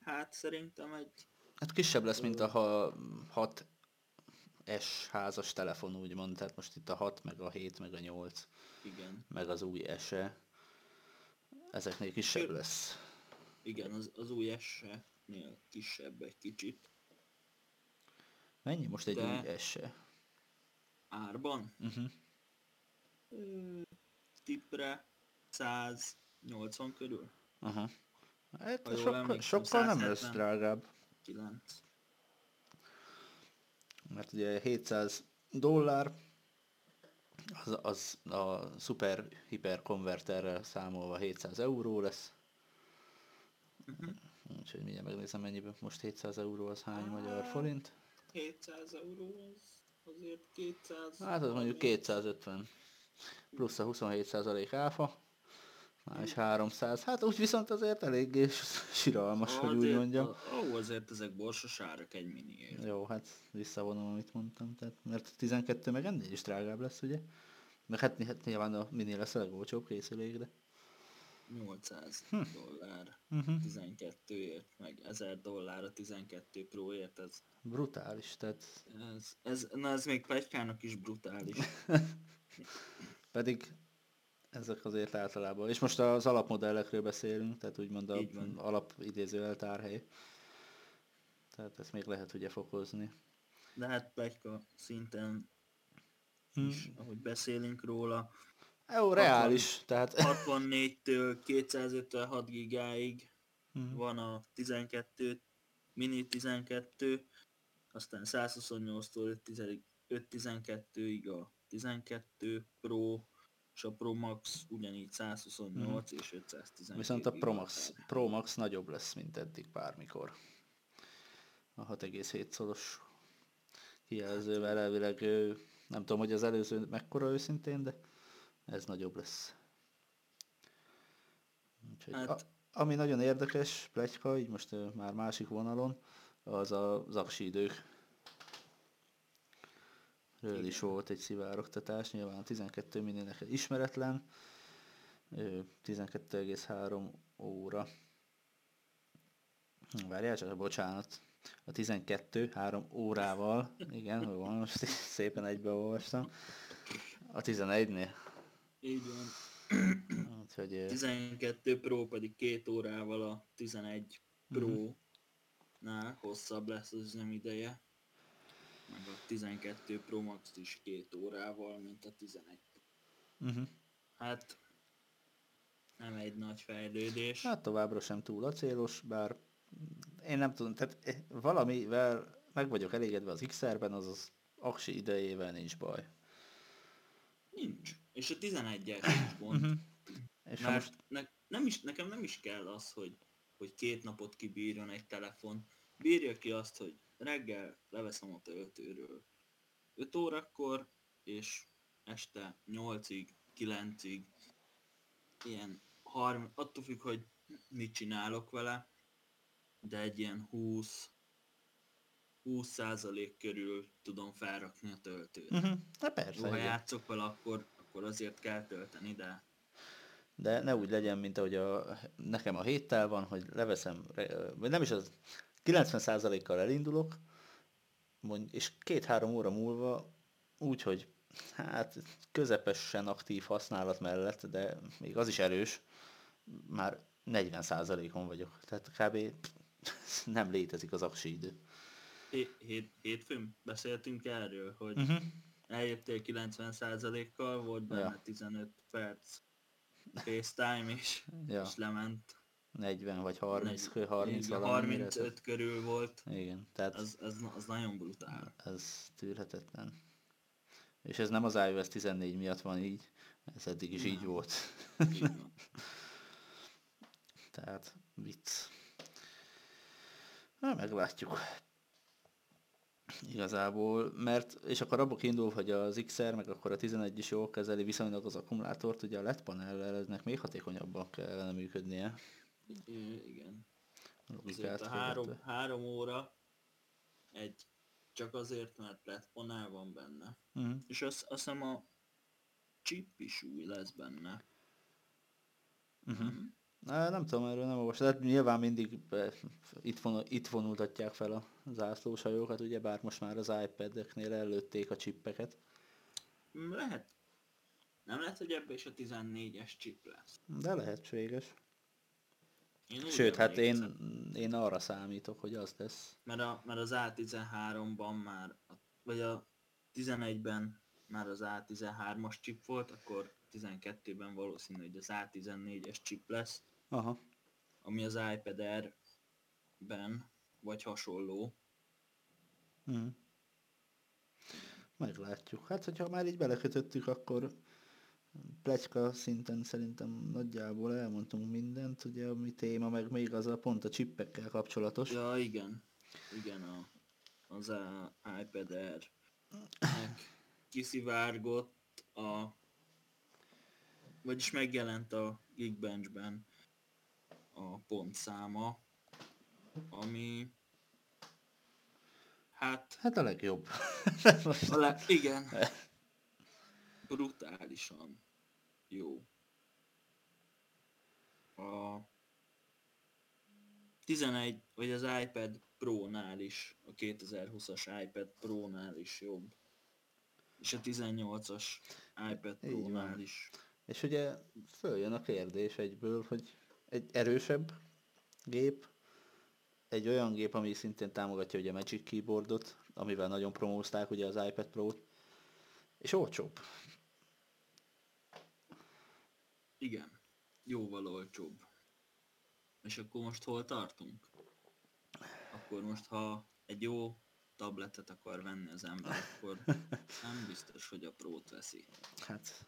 hát szerintem egy... Hát kisebb lesz, mint a 6 S házas telefon úgymond, tehát most itt a 6, meg a 7, meg a 8, Igen. meg az új SE, ezeknél kisebb lesz. Igen, az, az új SE-nél kisebb egy kicsit. Mennyi most egy De... új SE? Árban? Uh-huh. Ö, tippre 180 körül. Aha. Hát sokkal, sokkal nem lesz drágább. 9. Mert ugye 700 dollár, az, az a szuper hiper konverterrel számolva 700 euró lesz. Uh-huh. Úgyhogy mindjárt megnézem mennyiben most 700 euró az hány magyar forint. 700 euró az azért 200... Hát az mondjuk 250 plusz a 27% áfa, és 300. Hát úgy viszont azért eléggé siralmas, hogy úgy mondjam. Ó, azért ezek borsos árak egy miniért. Jó, hát visszavonom, amit mondtam. Tehát, mert 12 meg ennél is drágább lesz, ugye? Meg hát, hát nyilván a mini lesz a legolcsóbb készülék, de... 800 Hm. dollár Uh-huh. 12ért, meg 1000 dollár a 12 Proért, ez, Brutális, tehát ez, ez, na ez még plegykának is brutális. <laughs> pedig ezek azért általában. És most az alapmodellekről beszélünk, tehát úgymond a Így van. alap idézőjel tárhely. Tehát ezt még lehet ugye fokozni. De hát plegyka szinten Hm. is, ahogy beszélünk róla, Jó, reális, tehát 64-től 256 gigáig Mhm. van a 12, mini 12, aztán 128-tól 512-ig a 12 Pro, és a Pro Max ugyanígy 128 és 512 viszont a Pro. Max, Pro Max nagyobb lesz, mint eddig bármikor. A 6,7 szoros kijelzővel elvileg, nem tudom, hogy az előző mekkora őszintén, de ez nagyobb lesz. Úgyhogy Hát- a, ami nagyon érdekes, pletyka, így most már másik vonalon, az az aksi idők. Ről is volt egy szivárogtatás, nyilván a 12 mininek ismeretlen, ö, 12,3 óra. Várjál csak, bocsánat. A 12, 3 órával, igen, hol van, most szépen egybeolvastam. A 11-nél. Így van. Úgyhogy ö, 12 Pro pedig két órával a 11 Mhm. Pro-nál hosszabb lesz az üzemideje. Meg a 12 Pro Max is két órával, mint a 11 uh-huh. Hát nem egy nagy fejlődés. Hát továbbra sem túl acélos, bár én nem tudom, tehát eh, valamivel meg vagyok elégedve az XR-ben, az az aksi idejével nincs baj. Nincs. És a 11-es <coughs> is gond. Uh-huh. És Mert most, ne, nem is, nekem nem is kell az, hogy, hogy két napot kibírjon egy telefon. Bírja ki azt, hogy reggel leveszem a töltőről 5 órakor, és este 8-ig, 9-ig, ilyen 30, attól függ, hogy mit csinálok vele, de egy ilyen 20 20% körül tudom felrakni a töltőt. uh-huh. hát persze, Ha igen. játszok vele, akkor, akkor azért kell tölteni, de de ne úgy legyen, mint ahogy a, nekem a héttel van, hogy leveszem, vagy nem is az, 90%-kal elindulok, mondj, és két-három óra múlva úgy, hogy hát közepesen aktív használat mellett, de még az is erős, már 40%-on vagyok. Tehát kb. <laughs> nem létezik az aksi idő. Hé- hét, hétfőn beszéltünk erről, hogy Uh-huh. eljöttél 90%-kal, volt benne Ja. 15 perc FaceTime is, Ja, és lement. 40 vagy 30, Negy- 30 igen, valamire. 35 körül volt. Igen, tehát Az, az, az nagyon brutál. ez tűrhetetlen. És ez nem az iOS 14 miatt van így, ez eddig is így Nem. volt. <laughs> Így van. Tehát vicc. Na, meglátjuk. Igazából, mert, és akkor abból kiindul, hogy az XR, meg akkor a 11 is jól kezeli viszonylag az akkumulátort, ugye a LED panellel eznek még hatékonyabban kellene működnie. Igen. Azért a három, három óra egy csak azért, mert lett panel van benne. Mhm. És azt, azt hiszem a chip is új lesz benne. Mhm. Nem? Na, nem tudom, erről nem olvastam. Tehát nyilván mindig be, itt, von, itt vonultatják fel a zászlós hajókat, ugye bár most már az iPad-eknél előtték a csippeket. Lehet. Nem lehet, hogy ebbe is a 14-es chip lesz. De lehetséges. Én Sőt, hát én, én arra számítok, hogy az lesz. Mert, a, mert az A13-ban már, vagy a 11-ben már az A13-as chip volt, akkor 12-ben valószínű, hogy az A14-es chip lesz, Aha. ami az iPad Air-ben, vagy hasonló. Mhm. Meglátjuk. Hát, hogyha már így belekötöttük, akkor pletyka szinten szerintem nagyjából elmondtunk mindent, ugye a mi téma, meg még az a pont a csippekkel kapcsolatos. Ja, igen. Igen, a, az a iPad Air kiszivárgott a vagyis megjelent a Geekbenchben a pontszáma, ami hát Hát a legjobb. a le, igen, <laughs> brutálisan jó. a 11, vagy az iPad Pro-nál is, a 2020-as iPad Pro-nál is jobb. És a 18-as iPad Pro-nál is. És ugye följön a kérdés egyből, hogy egy erősebb gép, egy olyan gép, ami szintén támogatja ugye a Magic Keyboardot, amivel nagyon promózták ugye az iPad Pro-t, és olcsóbb. Igen, jóval olcsóbb. És akkor most hol tartunk? Akkor most, ha egy jó tabletet akar venni az ember, akkor nem biztos, hogy a Pro-t veszi. Hát...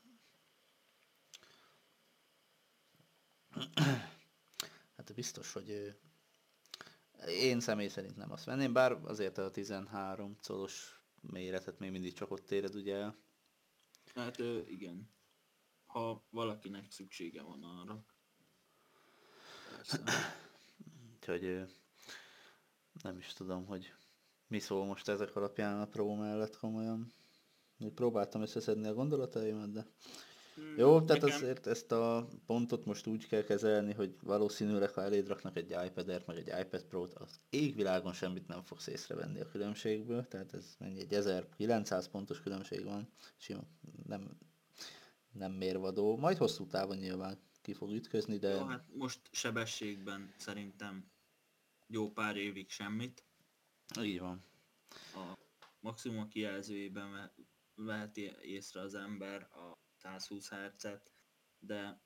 Hát biztos, hogy ő... Én személy szerint nem azt venném, bár azért a 13 colos méretet még mindig csak ott éred ugye. Hát igen. Ha valakinek szüksége van arra. Úgyhogy nem is tudom, hogy mi szól most ezek alapján a Pro mellett komolyan. Még próbáltam összeszedni a gondolataimat, de Hmm, jó, tehát nekem- azért ezt a pontot most úgy kell kezelni, hogy valószínűleg, ha eléd raknak egy iPad Air, meg egy iPad Pro-t, az égvilágon semmit nem fogsz észrevenni a különbségből, tehát ez mennyi, egy 1900 pontos különbség van, sima, nem, nem mérvadó. Majd hosszú távon nyilván ki fog ütközni, de Jó, hát most sebességben szerintem jó pár évig semmit. így van. A maximum a kijelzőjében ve- veheti észre az ember a 120 Hz-et, de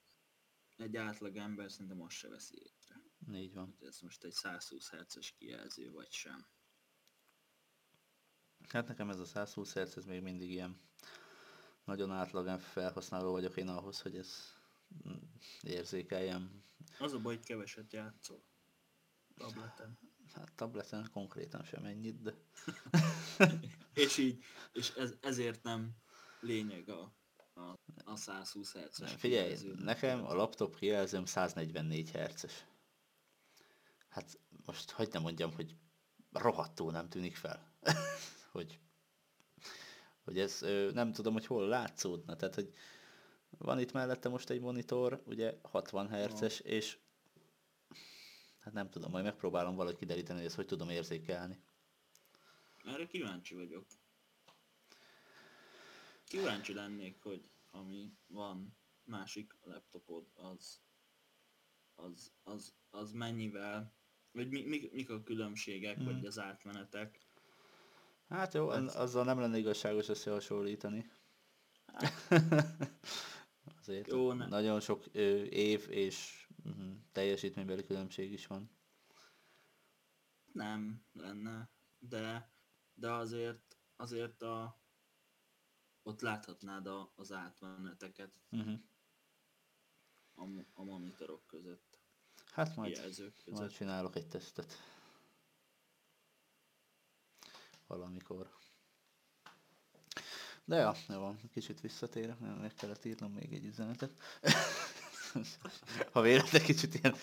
egy átlag ember szerintem azt se veszi észre, Így van. hogy ez most egy 120 Hz-es kijelző vagy sem. Hát nekem ez a 120 Hz, ez még mindig ilyen nagyon átlag felhasználó vagyok én ahhoz, hogy ez mm, érzékeljem. Az a baj, hogy keveset játszol tableten. Hát tableten konkrétan sem ennyit, de <laughs> és így, és ez, ezért nem lényeg a, a, a 120 Hz-es figyelj, nekem a laptop kijelzőm 144 Hz-es. Hát most hagyd ne mondjam, hogy rohadtul nem tűnik fel. <laughs> hogy, hogy ez nem tudom, hogy hol látszódna. Tehát, hogy van itt mellette most egy monitor, ugye 60 Hz-es, és hát nem tudom, majd megpróbálom valahogy kideríteni, hogy ezt hogy tudom érzékelni. Erre kíváncsi vagyok. Kíváncsi lennék, hogy ami van másik laptopod, az, az, az, az mennyivel, vagy mi, mi, mik a különbségek, Mhm. vagy az átmenetek. Hát jó, Hát- azzal nem lenne igazságos összehasonlítani. <laughs> Azért Jó, ne- nagyon sok ö, év és uh, teljesítménybeli különbség is van. Nem lenne, de, de azért, azért a, ott láthatnád a, az átmeneteket Uh-huh. a, a monitorok között, Hát majd, jelzők között. majd csinálok egy tesztet. Valamikor. De ja, jó van, kicsit visszatérek, mert meg kellett írnom még egy üzenetet. ha véletlen kicsit ilyen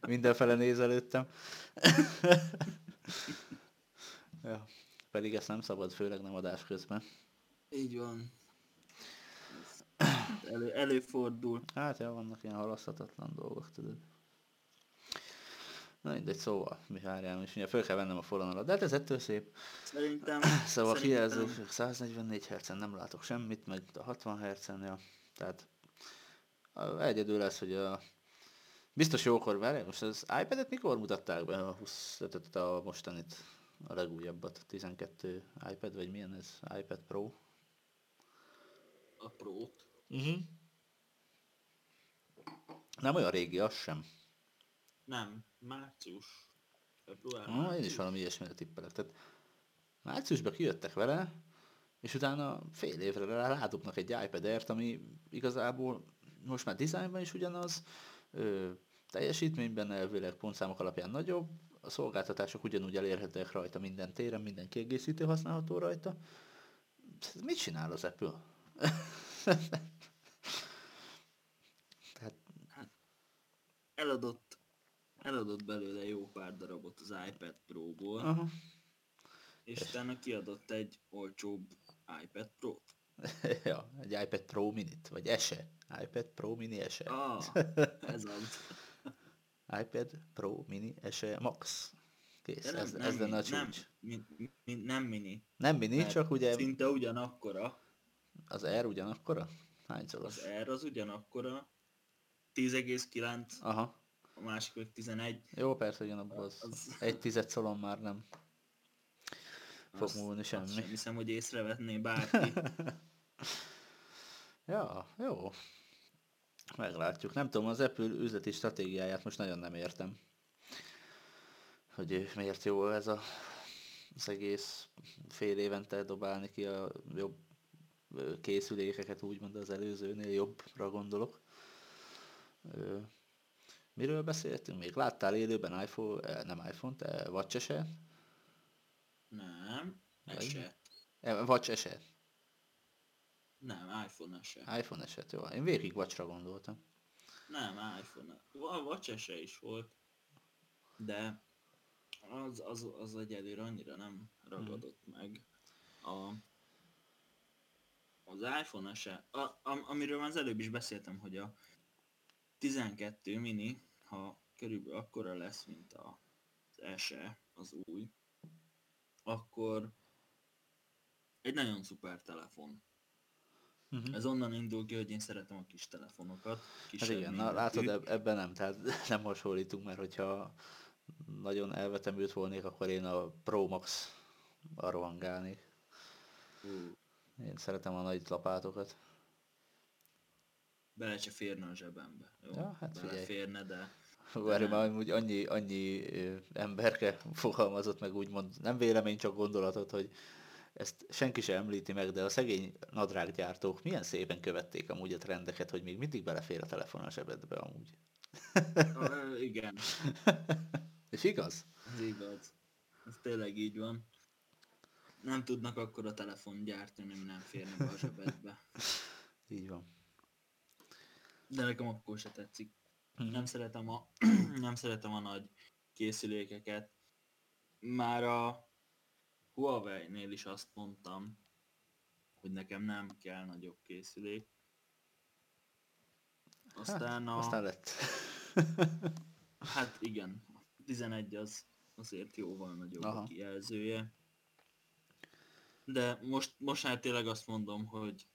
mindenfele néz előttem. ja, pedig ezt nem szabad, főleg nem adás közben. Így van. Elő, előfordul. Hát ja, vannak ilyen halaszthatatlan dolgok, tudod. Na mindegy, szóval, mi várjál, és ugye föl kell vennem a falon alatt, de hát ez ettől szép. Szerintem... <clears throat> Szóval szerintem- kijelző 144 hz nem látok semmit, meg a 60 hz ja. Tehát egyedül lesz, hogy a biztos jókor várj, most az iPad-et mikor mutatták be a 20, tehát a mostanit, a legújabbat, a 12 iPad, vagy milyen ez, iPad Pro? A prót. Uh-huh. Nem olyan régi, az sem. Nem, március. Február, Ah, én is valami ilyesmire tippelek. Tehát márciusban kijöttek vele, és utána fél évre rá rádobnak egy iPad Air-t, ami igazából most már dizájnban is ugyanaz, ö, teljesítményben elvileg pontszámok alapján nagyobb, a szolgáltatások ugyanúgy elérhetőek rajta minden téren, minden kiegészítő használható rajta. Mit csinál az Apple? <laughs> Tehát, Eladott, eladott belőle jó pár darabot az iPad Pro-ból, aha. és utána kiadott egy olcsóbb iPad Pro-t. <laughs> ja, egy iPad Pro Minit, vagy SE. iPad Pro Mini SE. Ah, <laughs> ez az. iPad Pro Mini SE Max. Kész, De nem, ez, nem, ez lenne a mini, nem, csúcs. mi, mi, nem mini. Nem mini, mert csak ugye Szinte ugyanakkora. az R ugyanakkora? Hányszoros? Az R az ugyanakkora. 10,9, Aha. A másik meg 11. Jó, persze, ugyanabban az, Az- egy tized szolon már nem fog Azt- múlni azt semmi. sem hiszem, hogy észrevetné bárki. <laughs> Ja, jó. Meglátjuk. Nem tudom, az Apple üzleti stratégiáját most nagyon nem értem. Hogy miért jó ez a, az egész fél évente dobálni ki a jobb készülékeket, úgymond az előzőnél jobbra gondolok. Miről beszéltünk még? Láttál élőben iPhone, eh, nem iPhone, te Watch eset? nem. Eh, Watch eset. Nem, iPhone se. iPhone eset, jó. Én végig Watchra gondoltam. Nem, iPhone. A watch se is volt. De az, az, az egyelőre annyira nem ragadott meg. A, az iPhone se. A, am, amiről már az előbb is beszéltem, hogy a 12 mini, ha körülbelül akkora lesz, mint a, az SE, az új, akkor egy nagyon szuper telefon. Uh-huh. Ez onnan indul ki, hogy én szeretem a kis telefonokat. Hát kisebb igen, na, látod, eb- ebben nem, tehát <laughs> nem hasonlítunk, mert hogyha nagyon elvetemült volnék, akkor én a Pro Max arra rohangálnék. Hú, Én szeretem a nagy lapátokat. Bele se férne a zsebembe. Jó? Ja, hát bele figyelj. férne, de Várj, már úgy annyi, annyi emberke fogalmazott meg úgymond, nem vélemény, csak gondolatot, hogy ezt senki sem említi meg, de a szegény nadrággyártók milyen szépen követték amúgy a trendeket, hogy még mindig belefér a telefon a zsebedbe amúgy. Ö, igen, <laughs> És igaz? ez igaz. Ez tényleg így van. Nem tudnak akkor a telefon gyártani, ami nem férne be a zsebedbe. Így van. De nekem akkor se tetszik. Mhm. Nem szeretem a, <clears throat> nem szeretem a nagy készülékeket. Már a Huawei-nél is azt mondtam, hogy nekem nem kell nagyobb készülék. Aztán a... Aztán lett. <laughs> Hát igen, a 11 az azért jóval nagyobb Aha. a kijelzője. De most, most már tényleg azt mondom, hogy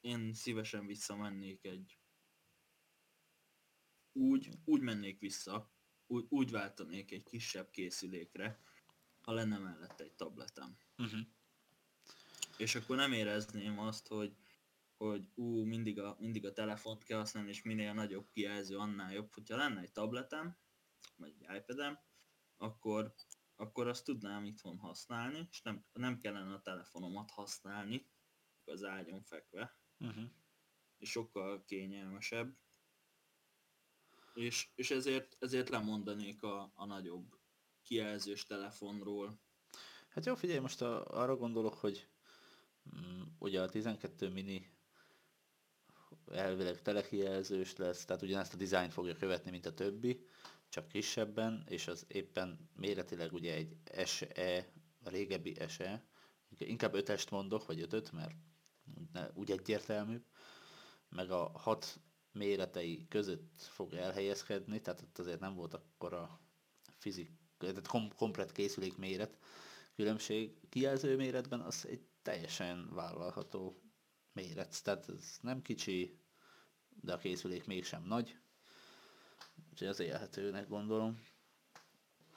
én szívesen visszamennék egy... Úgy, úgy mennék vissza, úgy, úgy váltanék egy kisebb készülékre, ha lenne mellette egy tabletem. Uh-huh. És akkor nem érezném azt, hogy, hogy ú, mindig a, mindig a telefont kell használni, és minél nagyobb kijelző, annál jobb. Hogyha lenne egy tabletem, vagy egy iPad-em, akkor, akkor azt tudnám itthon használni, és nem, nem kellene a telefonomat használni, az ágyon fekve, Uh-huh. és sokkal kényelmesebb. És, és ezért, ezért lemondanék a, a nagyobb kijelzős telefonról. Hát jó, figyelj, most a, arra gondolok, hogy mm, ugye a 12 mini elvileg telekijelzős lesz, tehát ugyanezt a dizájnt fogja követni, mint a többi, csak kisebben, és az éppen méretileg ugye egy SE, a régebbi SE, inkább 5-est mondok, vagy 5 mert úgy, ne, úgy egyértelmű, meg a 6 méretei között fog elhelyezkedni, tehát ott azért nem volt akkor a fizik, tehát kom- komplet készülék méret különbség. Kijelző méretben az egy teljesen vállalható méret, tehát ez nem kicsi, de a készülék mégsem nagy, úgyhogy az élhetőnek gondolom.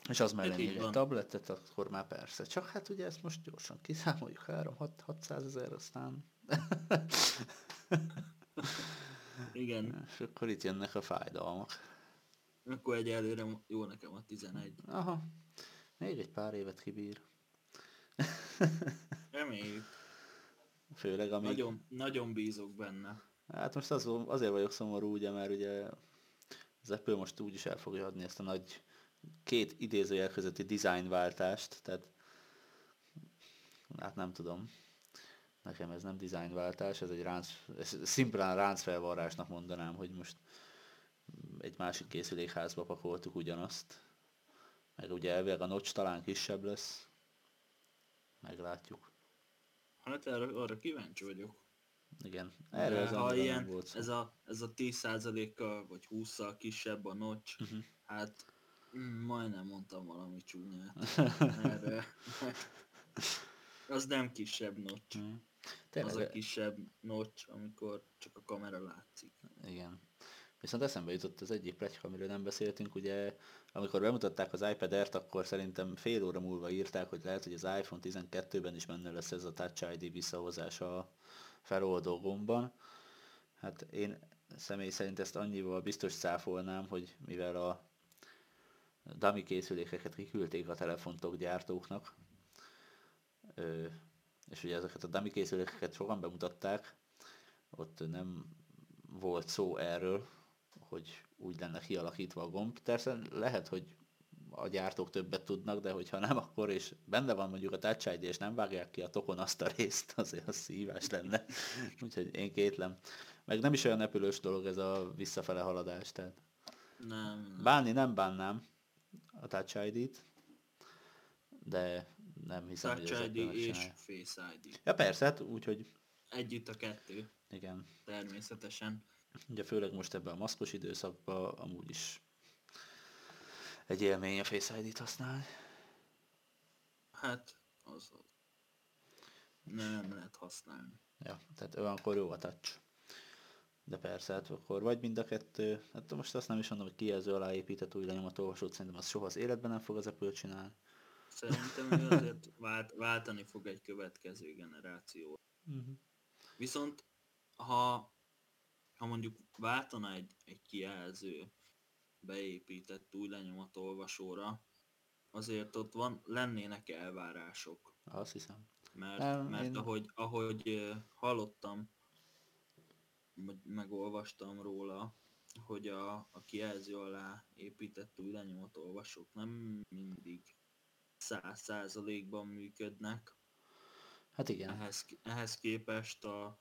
És az mellé még egy tabletet, akkor már persze. Csak hát ugye ezt most gyorsan kiszámoljuk, 3-600 ezer, aztán... <laughs> Igen, És akkor itt jönnek a fájdalmak. akkor egyelőre jó nekem a 11. Aha, még egy pár évet kibír. <laughs> Reméljük. Főleg amíg... Nagyon, nagyon bízok benne. Hát most az, azért vagyok szomorú, ugye, mert ugye az Apple most úgy is el fogja adni ezt a nagy két idézőjel közötti dizájnváltást, tehát hát nem tudom. Nekem ez nem dizájnváltás, ez egy ránc, ez szimplán ráncfelvarrásnak mondanám, hogy most egy másik készülékházba pakoltuk ugyanazt. Meg ugye elvileg a notch talán kisebb lesz. Meglátjuk. Hát arra, arra kíváncsi vagyok. Igen. Erről ez ha ilyen, volt szó. ez a, ez a 10%-kal vagy 20-szal kisebb a notch, Uh-huh. hát mm, majdnem mondtam valami csúnyát <laughs> erre. <laughs> Az nem kisebb notch. Mhm. Az a Tényleg, kisebb notch, amikor csak a kamera látszik. igen. Viszont eszembe jutott az egyik pletyka, amiről nem beszéltünk, ugye amikor bemutatták az iPad Air-t, akkor szerintem fél óra múlva írták, hogy lehet, hogy az iPhone 12-ben is benne lesz ez a Touch ID visszahozás a feloldó gombban. Hát én személy szerint ezt annyival biztos cáfolnám, hogy mivel a dummy készülékeket kiküldték a telefontok gyártóknak, és ugye ezeket a dummy készülékeket sokan bemutatták, ott nem volt szó erről, hogy úgy lenne kialakítva a gomb. Persze lehet, hogy a gyártók többet tudnak, de hogyha nem, akkor és benne van mondjuk a Touch ID, és nem vágják ki a tokon azt a részt, <laughs> azért az szívás lenne. <laughs> Úgyhogy én kétlem. Meg nem is olyan nepülős dolog ez a visszafele haladás, tehát Nem, bánni nem bánnám a Touch ID-t, de nem hiszem, hogy Touch ezekkel ID és. Face ID. Ja persze, hát úgyhogy Együtt a kettő, igen. természetesen. Ugye főleg most ebben a maszkos időszakban amúgy is egy élmény a Face ID-t használni. Hát, az az. Nem lehet használni. Ja, tehát olyankor jó a touch. De persze, hát akkor vagy mind a kettő, hát most azt nem is mondom, hogy kijelző alá épített új lenyomatolvasót, szerintem az soha az életben nem fog az Apple csinálni. Szerintem ő azért vált, váltani fog egy következő generáció. Uh-huh. Viszont ha, ha mondjuk váltana egy, egy kijelző beépített új lenyomatolvasóra, azért ott van, lennének elvárások. Azt hiszem. Mert, Nem, mert én- ahogy, ahogy hallottam, megolvastam róla, hogy a, a kijelző alá épített új lenyomatolvasók nem mindig száz százalékban működnek. Hát igen. Ehhez, ehhez képest a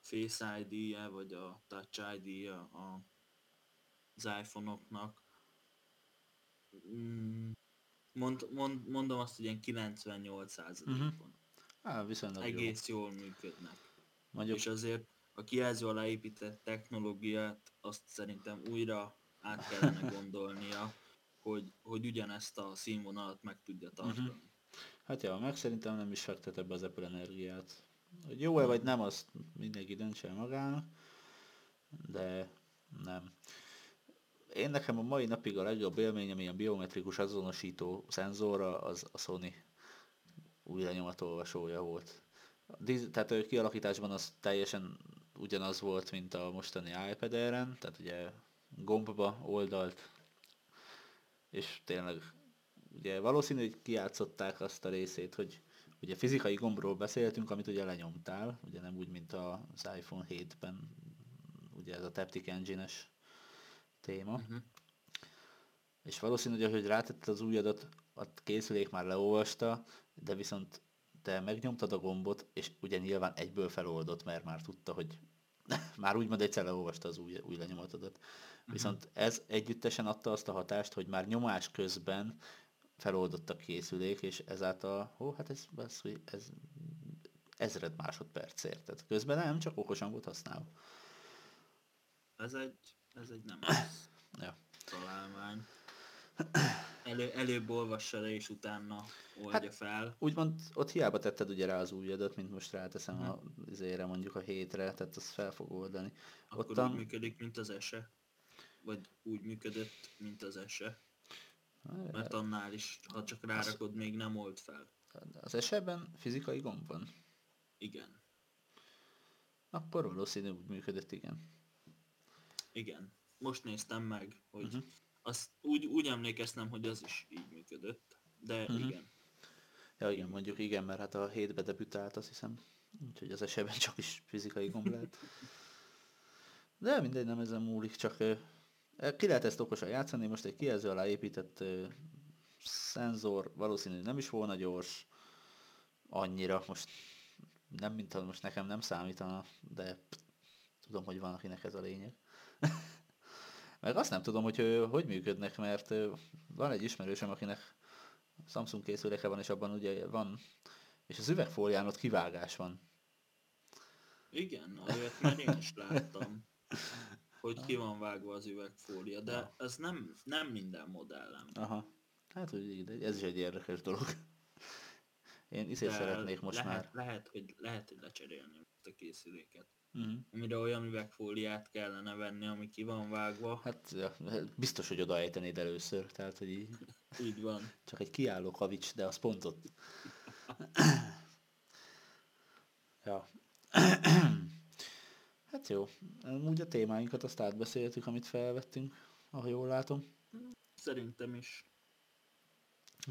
Face ID-je vagy a Touch ID-je a, az iPhone-oknak mm, mond, mond, mondom azt, hogy ilyen 98%-on Á, viszonylag jó. egész jól működnek. Mondjuk, És azért a kijelző alá épített technológiát azt szerintem újra át kellene gondolnia, hogy, hogy ugyanezt a színvonalat meg tudja tartani. Mhm. hát ja, meg szerintem nem is fektet ebbe az Apple energiát. Hogy jó-e vagy nem, azt mindenki döntse magának, de nem. Én nekem a mai napig a legjobb élményem ilyen biometrikus azonosító szenzorra az a Sony új lenyomatolvasója volt. Tehát a kialakításban az teljesen ugyanaz volt, mint a mostani iPad Air-en, tehát ugye gombba oldalt, és tényleg ugye valószínű, hogy kiátszották azt a részét, hogy ugye fizikai gombról beszéltünk, amit ugye lenyomtál, ugye nem úgy, mint az iPhone 7-ben, ugye ez a Taptic Engine-es téma. Uh-huh. És valószínű, hogy rátetted az ujjadat, a készülék már leolvasta, de viszont te megnyomtad a gombot, és ugye nyilván egyből feloldott, mert már tudta, hogy már úgymond egyszer leolvasta az új, új lenyomatodat. Viszont ez együttesen adta azt a hatást, hogy már nyomás közben feloldott a készülék, és ezáltal, ó, hát ez, ez, ez ezred másodpercért. Tehát közben nem, csak okosan volt használva. Ez egy, ez egy nem <coughs> rossz Ja. találmány. Elő, előbb olvassa le, és utána oldja Hát, fel. Úgymond ott hiába tetted ugye rá az ujjadat, mint most ráteszem a izére, mondjuk a hétre, tehát azt fel fog oldani. Akkor Ottan- úgy működik, mint az ese. Vagy úgy működött, mint az ese. Mert annál is, ha csak rárakod, még nem old fel. Az esetben fizikai gomb van. Igen. Akkor valószínű úgy működött, igen. Igen. Most néztem meg, hogy uh-huh. Azt úgy, úgy emlékeztem, hogy az is így működött. De uh-huh. igen. Ja igen, mondjuk igen, mert hát a hétbe debütált, azt hiszem. Úgyhogy az esetben csak is fizikai gomb lehet. De mindegy, nem ezen múlik, csak ki lehet ezt okosan játszani, most egy kijelző alá épített szenzor, valószínű nem is volna gyors, annyira, most nem mintha most nekem nem számítana, de tudom, hogy van, akinek ez a lényeg. Meg azt nem tudom, hogy hogy működnek, mert van egy ismerősöm, akinek Samsung készüléke van, és abban ugye van, és az üvegfólián ott kivágás van. Igen, olyat már én is láttam, hogy ki van vágva az üvegfólia, de Ja. ez nem, nem minden modellem. Aha. Hát, hogy ez is egy érdekes dolog. Én De szeretnék most lehet, már. Lehet hogy, lehet, hogy lecserélni a készüléket. Mhm. Amire olyan üvegfóliát kellene venni, ami ki van vágva. Hát biztos, hogy odaejtenéd először, tehát hogy így <laughs> Így van. csak egy kiálló kavics, de az pont ott. <coughs> ja. <coughs> hát jó, úgy a témáinkat azt átbeszéltük, amit felvettünk, ahogy jól látom. Szerintem is.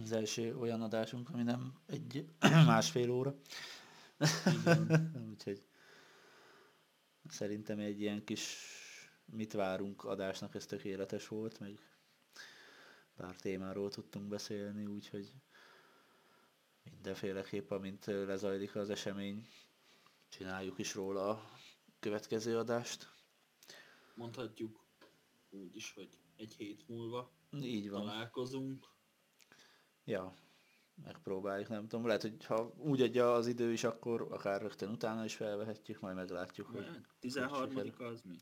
Az első olyan adásunk, ami nem egy <coughs> másfél óra. <laughs> Úgyhogy szerintem egy ilyen kis mit várunk adásnak ez tökéletes volt, meg pár témáról tudtunk beszélni, úgyhogy mindenféleképp, amint lezajlik az esemény, csináljuk is róla a következő adást. Mondhatjuk úgy is, hogy egy hét múlva Így van. találkozunk. Ja, megpróbáljuk, nem tudom. Lehet, hogy ha úgy adja az idő is, akkor akár rögtön utána is felvehetjük, majd meglátjuk, hogy 13 sikerül. az mi?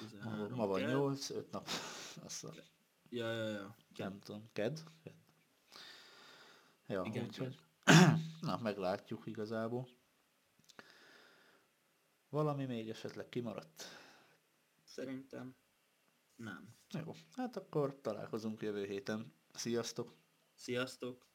ma, 13 ma van kell. 8, 5 nap. <laughs> Azt a, Ja, ja, ja. nem tudom, ked? ked. Ja, Igen, úgyhogy, <clears throat> na, meglátjuk igazából. Valami még esetleg kimaradt. Szerintem nem. Jó, hát akkor találkozunk jövő héten. Sziasztok! Sziasztok!